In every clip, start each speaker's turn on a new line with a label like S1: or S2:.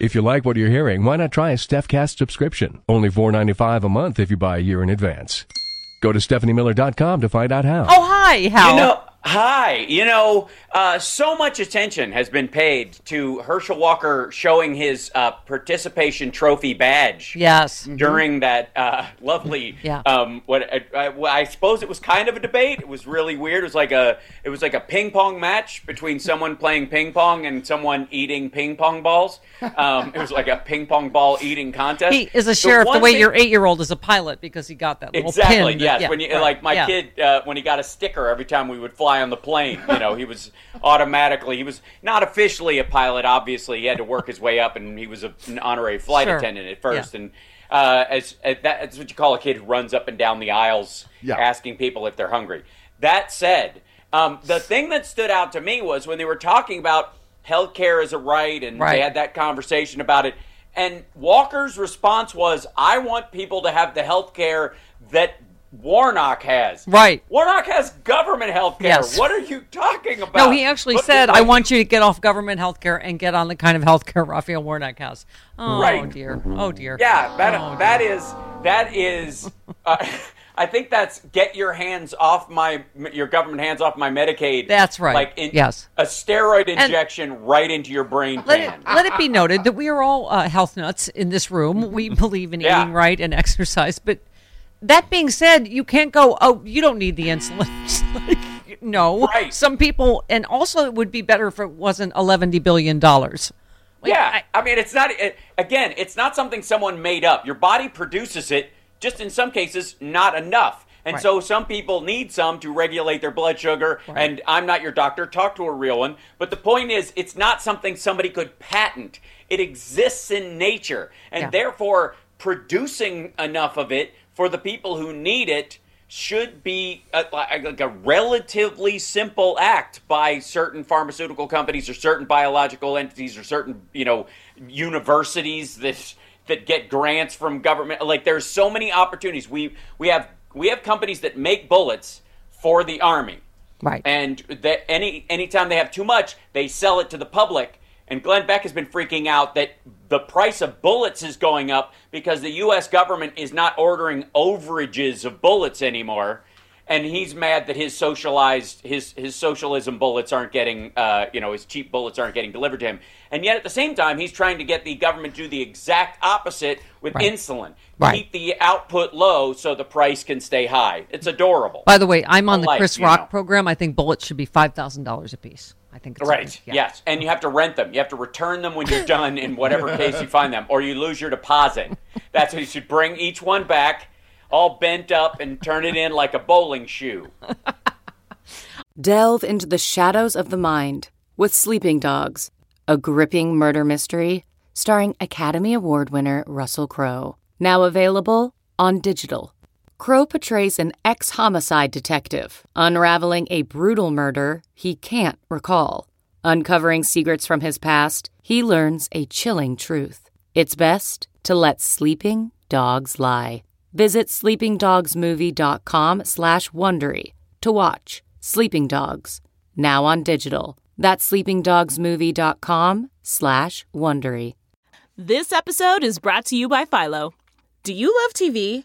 S1: If you like what you're hearing, why not try a StephCast subscription? Only $4.95 a month if you buy a year in advance. Go to StephanieMiller.com to find out how.
S2: Oh, hi, Hal.
S3: You know, hi. You know, uh, so much attention has been paid to Herschel Walker showing his uh, participation trophy badge.
S2: yes.
S3: During that uh, lovely,
S2: Yeah.
S3: um, what I, I, I suppose it was kind of a debate. It was really weird. It was like a, it was like a ping pong match between someone playing ping pong and someone eating ping pong balls. Um, it was like a ping pong ball eating contest.
S2: He is a sheriff the
S3: one
S2: way
S3: thing-
S2: your eight year old is a pilot because he got that little
S3: Exactly.
S2: pin.
S3: Yes.
S2: Yeah,
S3: when you
S2: right,
S3: like my
S2: yeah.
S3: kid uh, when he got a sticker every time we would fly on the plane, you know, he was automatically he was not officially a pilot. Obviously, he had to work his way up, and he was a, an honorary flight
S2: Sure.
S3: attendant at first.
S2: Yeah.
S3: And uh, as, as that, that's what you call a kid who runs up and down the aisles
S4: Yeah.
S3: asking people if they're hungry. That said, um, the thing that stood out to me was when they were talking about healthcare as a right, and
S2: Right.
S3: they had that conversation about it. And Walker's response was, "I want people to have the health care that Warnock has."
S2: Right.
S3: Warnock has government health care.
S2: Yes.
S3: What are you talking about?
S2: No, he actually said, I want you to get off government health care and get on the kind of health care Raphael Warnock has. Oh,
S3: Right.
S2: dear. Oh, dear.
S3: Yeah, that
S2: Oh,
S3: that
S2: dear.
S3: is that is. Uh, I think that's get your hands off my your government hands off my Medicaid.
S2: That's right.
S3: Like in,
S2: Yes.
S3: a steroid injection right into your brain
S2: Let it, let it be noted that we are all uh, health nuts in this room. We believe in
S3: Yeah.
S2: eating right and exercise. But that being said, you can't go, oh, you don't need the insulin. Like, no.
S3: Right.
S2: Some people, and also it would be better if it wasn't $11 billion. Like,
S3: yeah,
S2: I-
S3: I, mean, it's not. It, again, it's not something someone made up. Your body produces it, just in some cases, not enough. And
S2: Right.
S3: so some people need some to regulate their blood sugar.
S2: Right.
S3: And I'm not your doctor. Talk to a real one. But the point is, it's not something somebody could patent. It exists in nature, and
S2: Yeah.
S3: therefore producing enough of it for the people who need it should be a, like a relatively simple act by certain pharmaceutical companies or certain biological entities or certain you know universities that that get grants from government like there's so many opportunities we we have we have companies that make bullets for the army
S2: Right.
S3: and that any anytime they have too much, they sell it to the public. And Glenn Beck has been freaking out that the price of bullets is going up because the U.S. government is not ordering overages of bullets anymore. And he's mad that his socialized his his socialism bullets aren't getting uh, you know his cheap bullets aren't getting delivered to him. And yet at the same time, he's trying to get the government to do the exact opposite with
S2: Right.
S3: insulin.
S2: Right.
S3: Keep the output low so the price can stay high. It's adorable.
S2: By the way, I'm on the
S3: Alike,
S2: Chris
S3: you
S2: Rock
S3: know.
S2: program. I think bullets should be $5,000 a piece. I think it's
S3: Right.
S2: yeah.
S3: Yes. And you have to rent them. You have to return them when you're done in whatever case you find them, or you lose your deposit. That's what you should bring each one back, all bent up, and turn it in like a bowling shoe.
S5: Delve into the shadows of the mind with Sleeping Dogs, a gripping murder mystery starring Academy Award winner Russell Crowe. Now available on digital. Crowe portrays an ex homicide detective unraveling a brutal murder he can't recall. Uncovering secrets from his past, he learns a chilling truth. It's best to let sleeping dogs lie. Visit sleepingdogsmovie.com slash Wondery to watch Sleeping Dogs, now on digital. That's sleepingdogsmovie.com slash Wondery.
S6: This episode is brought to you by Philo. Do you love TV,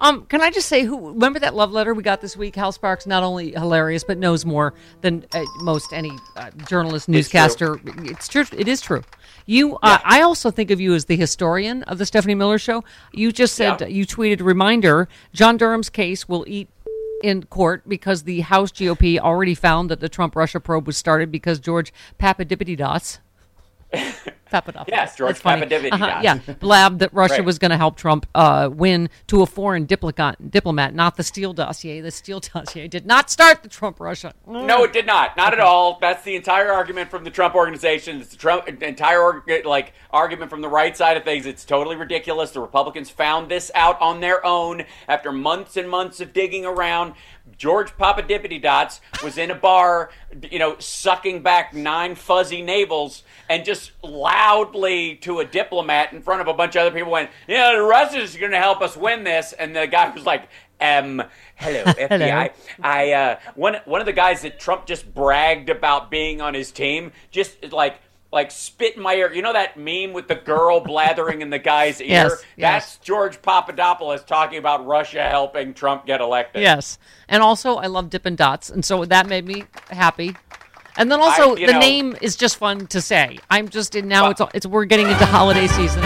S2: Um, can I just say, who remember that love letter we got this week? Hal Sparks, not only hilarious, but knows more than uh, most any uh, journalist, newscaster. It's true. It is true. You, uh, I also think of you as the historian of the Stephanie Miller Show. You just said
S3: Yeah.
S2: you tweeted a reminder: John Durham's case will eat in court because the House GOP already found that the Trump Russia probe was started because George Papadipitidots. Papadopoulos.
S3: Yes, George. Papadipitidots.
S2: Uh-huh, yeah, blabbed that Russia
S3: Right.
S2: was going to help Trump uh, win to a foreign diplomat, diplomat, not the Steele dossier. The Steele dossier did not start the Trump Russia.
S3: No, it did not. Not at all. That's the entire argument from the Trump organization. It's the Trump entire like argument from the right side of things. It's totally ridiculous. The Republicans found this out on their own after months and months of digging around. George Papadipitidots was in a bar, you know, sucking back nine fuzzy navels, and just loudly to a diplomat in front of a bunch of other people went, "Yeah, the Russians are going to help us win this," and the guy was like. Um, hello, FBI. I uh, one one of the guys that Trump just bragged about being on his team, just like like spit in my ear. You know that meme with the girl blathering in the guy's ear?
S2: Yes, yes.
S3: That's George Papadopoulos talking about Russia helping Trump get elected.
S2: Yes, and also I love Dippin' Dots, and so that made me happy. And then also
S3: I-
S2: the
S3: know-
S2: name is just fun to say. I'm just in now.
S3: Well-
S2: It's it's we're getting into holiday season.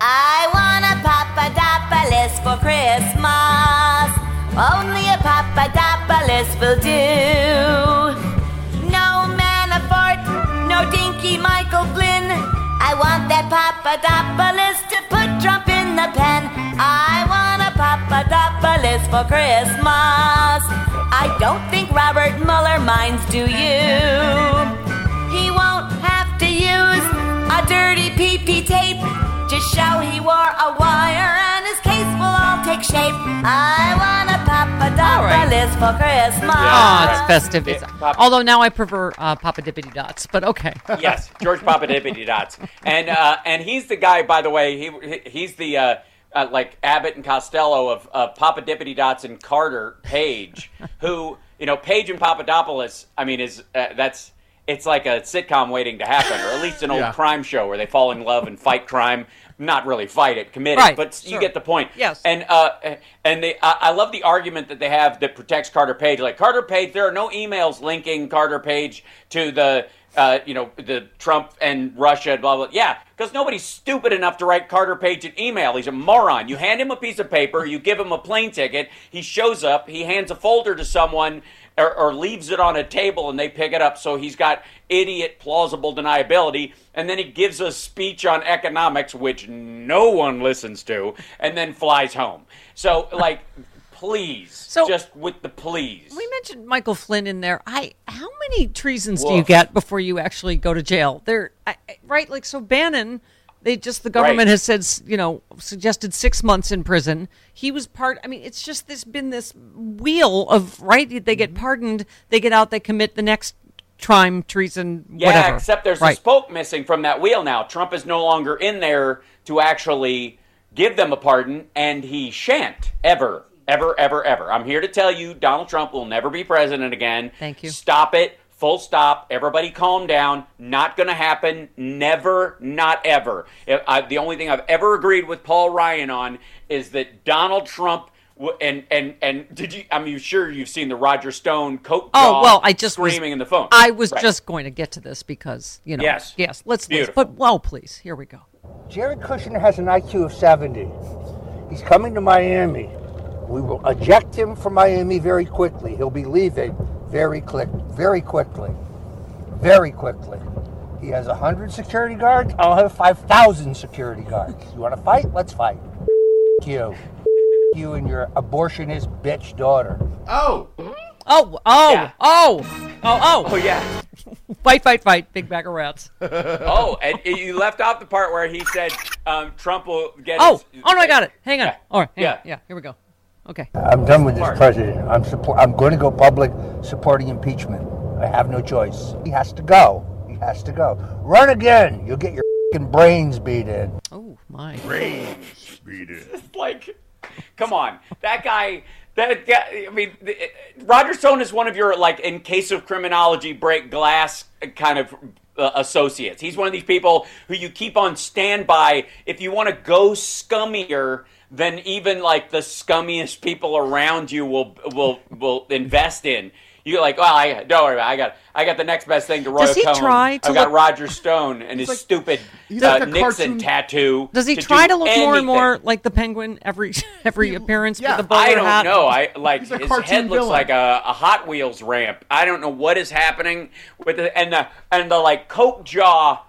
S6: I want a Papadopoulos for Christmas. Only a Papadopoulos will do. No Manafort, no Dinky Michael Flynn. I want that Papadopoulos for Christmas. I don't think Robert Mueller minds, do you? He won't have to use a dirty PP tape. Just show he wore a wire and his case will all take shape. I want a Papadopoulos for Christmas.
S2: Ah,
S3: right.
S2: it's festive. It's-
S3: Yeah, Pop-
S2: although now I prefer uh, Papa Dippity Dots, but okay.
S3: yes, George Papadipitidots, and uh, and he's the guy. By the way, he he's the uh, uh, like Abbott and Costello of of Papadipitidots and Carter Page, who you know Page and Papadopoulos. I mean, is uh, that's it's like a sitcom waiting to happen, or at least an old
S7: Yeah.
S3: crime show where they fall in love and fight crime. Not really fight it, commit
S2: Right,
S3: it, but
S2: sure.
S3: you get the point.
S2: Yes.
S3: And uh, and they, I, I love the argument that they have that protects Carter Page. Like Carter Page, there are no emails linking Carter Page to the, uh, you know, the Trump and Russia, blah blah. Yeah, because nobody's stupid enough to write Carter Page an email. He's a moron. You hand him a piece of paper, you give him a plane ticket, he shows up, he hands a folder to someone. Or, or leaves it on a table and they pick it up. So he's got idiot plausible deniability, and then he gives a speech on economics, which no one listens to, and then flies home. So, like, please,
S2: So-
S3: just with the please.
S2: We mentioned Michael Flynn in there. I how many treasons do you get before you actually go to jail? There, I- right? Like so, Bannon. They just the government
S3: Right.
S2: has said you know suggested six months in prison. He was part. I mean, it's just this been this wheel of right. They
S3: Mm-hmm.
S2: get pardoned. They get out. They commit the next crime, treason,
S3: Yeah,
S2: whatever.
S3: except there's a spoke missing from that wheel now. Trump is no longer in there to actually give them a pardon, and he shan't ever, ever, ever, ever. I'm here to tell you, Donald Trump will never be president again.
S2: Thank you.
S3: Stop it. Full stop. Everybody calm down. Not going to happen. Never, not ever. If I, the only thing I've ever agreed with Paul Ryan on is that Donald Trump. And and and did you? I'm sure you've seen the Roger Stone coat.
S2: Oh well, I just was-
S3: screaming in the phone.
S2: I was
S3: Right.
S2: just going to get to this because you know.
S3: Yes.
S2: Yes. Let's. let's but well, please. Here we go.
S8: Jared Kushner has an IQ of 70. He's coming to Miami. We will eject him from Miami very quickly. He'll be leaving very quick, very quickly, very quickly. He has 100 security guards. I'll have 5,000 security guards. You want to fight? Let's fight. you. You and your abortionist bitch daughter.
S7: Oh!
S2: Oh, oh,
S3: Yeah.
S2: oh, oh, oh.
S3: Oh yeah.
S2: Fight, fight, fight. Big bag of rats.
S3: Oh, and you left off the part where he said um, Trump will get.
S2: Oh,
S3: his,
S2: oh no, I got it. Hang on.
S3: Yeah.
S2: All right. hang on.
S3: Yeah.
S2: Yeah. Here we go. Okay.
S8: I'm done with this president. I'm support. I'm going to go public supporting impeachment. I have no choice. He has to go. He has to go. Run again. You'll get your fing brains beat in.
S2: Oh my. Brains beat in.
S3: It's like, come on, that guy. That guy. I mean, Roger Stone is one of your like, in case of criminology, break glass kind of. Uh, associates. He's one of these people who you keep on standby if you want to go scummier than even like the scummiest people around you will will will invest in. You're like, well, I don't worry about. It. I got I got the next best thing to Royal
S2: Does he
S3: Cohen.
S2: try to
S3: I've got
S2: look-
S3: Roger Stone and his
S7: like-
S3: stupid uh,
S7: like
S3: Nixon
S7: cartoon-
S3: tattoo.
S2: Does he
S3: to
S2: try
S3: do
S2: to look more and more like the penguin every every appearance
S7: yeah.
S2: with the bowler
S3: I don't
S2: hat?
S3: know. I like his
S7: cartoon
S3: head looks like a, a Hot Wheels ramp. I don't know what is happening with the and the and the like coke jaw.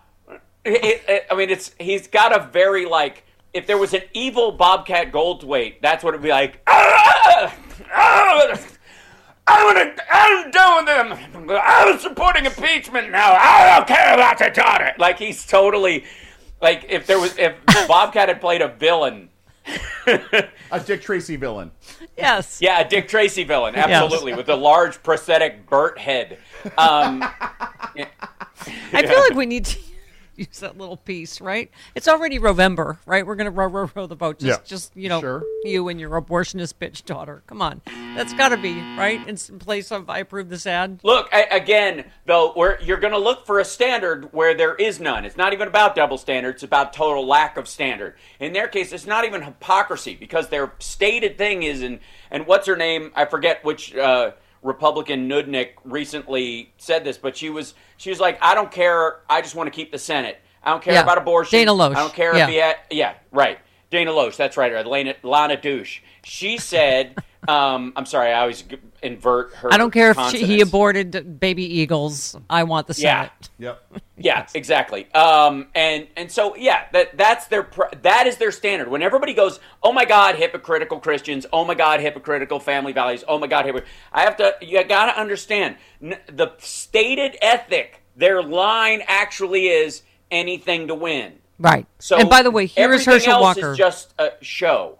S3: It, it, I mean, it's he's got a very like if there was an evil Bobcat Goldthwait, that's what it'd be like. "Ah! Ah! I'm gonna, I'm done with them. I'm supporting impeachment now. I don't care about your daughter. Like he's totally, like if there was, if Bobcat had played a villain,
S7: A Dick Tracy villain.
S2: Yes.
S3: yeah, a Dick Tracy villain, absolutely, with a large prosthetic Burt head. Um,
S2: I feel like we need to use that little piece, right? It's already November, right? We're gonna row, row, row the boat. Just,
S7: Yeah.
S2: just you know,
S7: Sure.
S2: you and your abortionist bitch daughter. Come on, that's got to be right in some place of I approve this ad.
S3: Look I, again, though, where you're going to look for a standard where there is none. It's not even about double standards; it's about total lack of standard. In their case, it's not even hypocrisy because their stated thing is, and and what's her name? I forget which uh, Republican Nudnik recently said this, but she was she was like, "I don't care. I just want to keep the Senate. I don't care
S2: Yeah.
S3: about abortion.
S2: Dana Loesch.
S3: I don't care
S2: Yeah.
S3: if he had, yeah, right." Dana Loesch, that's right, or Lana, Lana Douche. She said, um, "I'm sorry, I always invert her."
S2: I don't care if she, he aborted baby eagles. I want the
S3: Yeah.
S2: Senate.
S7: Yep.
S3: Yeah, exactly. Um, and and so yeah, that that's their that is their standard. When everybody goes, "Oh my God, hypocritical Christians! Oh my God, hypocritical family values! Oh my God, hypocr-. I have to. You got to understand n- the stated ethic. Their line actually is anything to win.
S2: Right.
S3: So
S2: and by the way, here is
S3: everything
S2: Herschel Walker.
S3: Is just a show.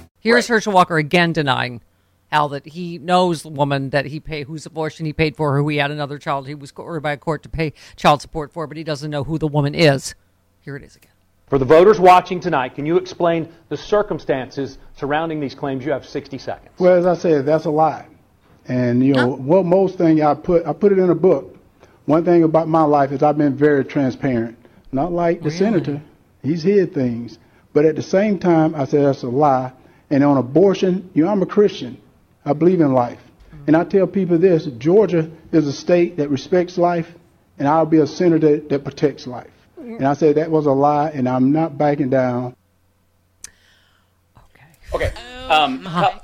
S2: Here's Herschel Walker again denying Al that he knows the woman that he paid, whose abortion he paid for, who he had another child he was ordered by a court to pay child support for, but he doesn't know who the woman is. Here it is again.
S9: For the voters watching tonight, can you explain the circumstances surrounding these claims? You have 60 seconds.
S10: Well, as I said, that's a lie. And you know, what most thing I put I put it in a book. One thing about my life is I've been very transparent. Not like the senator. He's hid things. But at the same time I said that's a lie. And on abortion, you know, I'm a Christian. I believe in life. And I tell people this, Georgia is a state that respects life and I'll be a senator that protects life. And I said that was a lie and I'm not backing down.
S3: Okay. Um, cou-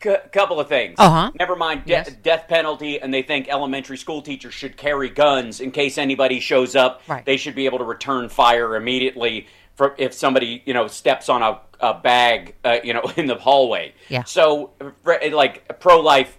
S3: cou- couple of things.
S2: Uh-huh.
S3: Never mind de- death penalty, and they think elementary school teachers should carry guns in case anybody shows up.
S2: Right.
S3: They should be able to return fire immediately for if somebody you know steps on a, a bag, uh, you know, in the hallway.
S2: Yeah.
S3: So, like pro life,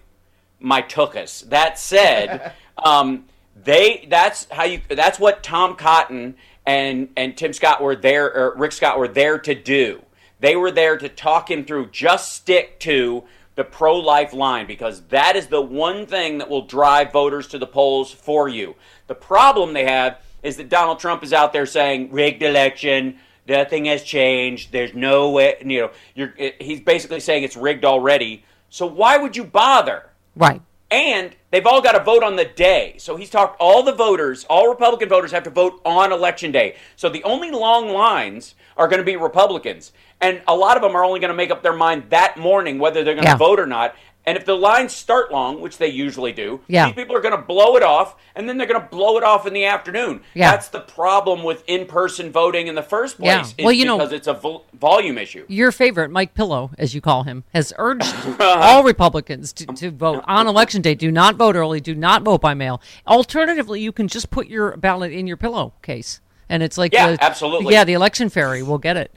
S3: my tookus. That said, um, they that's how you that's what Tom Cotton and and Tim Scott were there, or Rick Scott were there to do. They were there to talk him through. Just stick to the pro life line because that is the one thing that will drive voters to the polls for you. The problem they have is that Donald Trump is out there saying rigged election, nothing has changed, there's no way, you know, you're, he's basically saying it's rigged already. So why would you bother?
S2: Right.
S3: And they've all got to vote on the day. So he's talked all the voters, all Republican voters have to vote on election day. So the only long lines are going to be Republicans. And a lot of them are only going to make up their mind that morning whether they're going to
S2: Yeah.
S3: vote or not. And if the lines start long, which they usually do,
S2: Yeah.
S3: these people are going to blow it off, and then they're going to blow it off in the afternoon.
S2: Yeah.
S3: That's the problem with in-person voting in the first place.
S2: Yeah.
S3: is
S2: Well, you know-
S3: because it's a vol- volume issue.
S2: Your favorite, Mike Pillow, as you call him, has urged all Republicans to, to vote on election day. Do not vote early. Do not vote by mail. Alternatively, you can just put your ballot in your pillow case, and it's like
S3: Yeah,
S2: the,
S3: absolutely.
S2: Yeah, the election fairy will get it.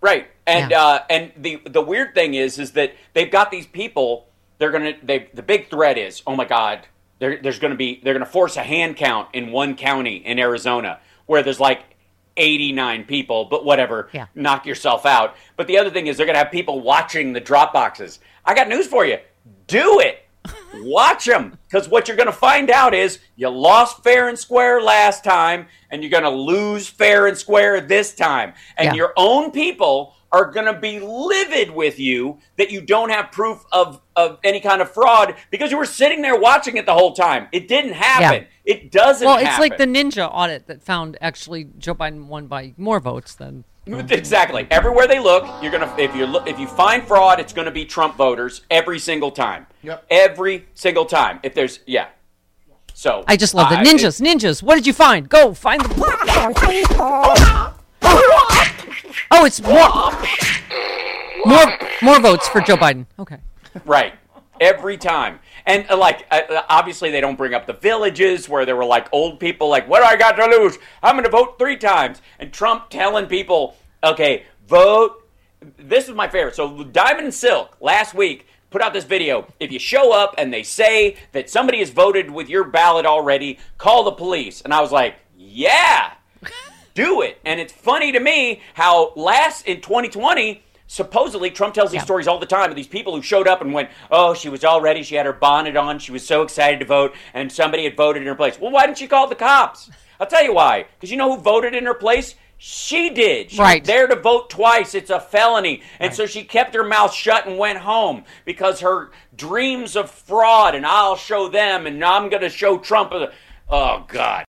S3: Right. And uh, and the the weird thing is is that they've got these people. They're gonna. They the big threat is oh my god. There, there's going to be they're going to force a hand count in one county in Arizona where there's like 89 people, but whatever.
S2: Yeah.
S3: Knock yourself out. But the other thing is they're going to have people watching the drop boxes. I got news for you. Do it. Watch them because what you're going to find out is you lost fair and square last time, and you're going to lose fair and square this time. And
S2: Yeah.
S3: your own people are going to be livid with you that you don't have proof of, of any kind of fraud because you were sitting there watching it the whole time. It didn't happen. It doesn't
S2: well, it's
S3: happen.
S2: like the ninja audit that found actually Joe Biden won by more votes than.
S3: Exactly. Everywhere they look, you're gonna if you look if you find fraud, it's gonna be Trump voters every single time.
S7: Yep.
S3: Every single time. If there's yeah. So
S2: I just love the ninjas. Ninjas. What did you find? Go find the. Oh, it's more. More more votes for Joe Biden. Okay.
S3: Right. Every time. And uh, like, uh, uh, obviously, they don't bring up the villages where there were like old people, like, what do I got to lose? I'm going to vote three times. And Trump telling people, okay, vote. This is my favorite. So, Diamond and Silk last week put out this video. If you show up and they say that somebody has voted with your ballot already, call the police. And I was like, yeah, do it. And it's funny to me how last in 2020, supposedly Trump tells these stories all the time of these people who showed up and went, "Oh, she was all ready. She had her bonnet on. She was so excited to vote, and somebody had voted in her place." Well, why didn't she call the cops? I'll tell you why. Because you know who voted in her place? She did. She
S2: Right.
S3: there to vote twice. It's a felony. And so she kept her mouth shut and went home because her dreams of fraud and I'll show them and I'm going to show Trump. Oh, God.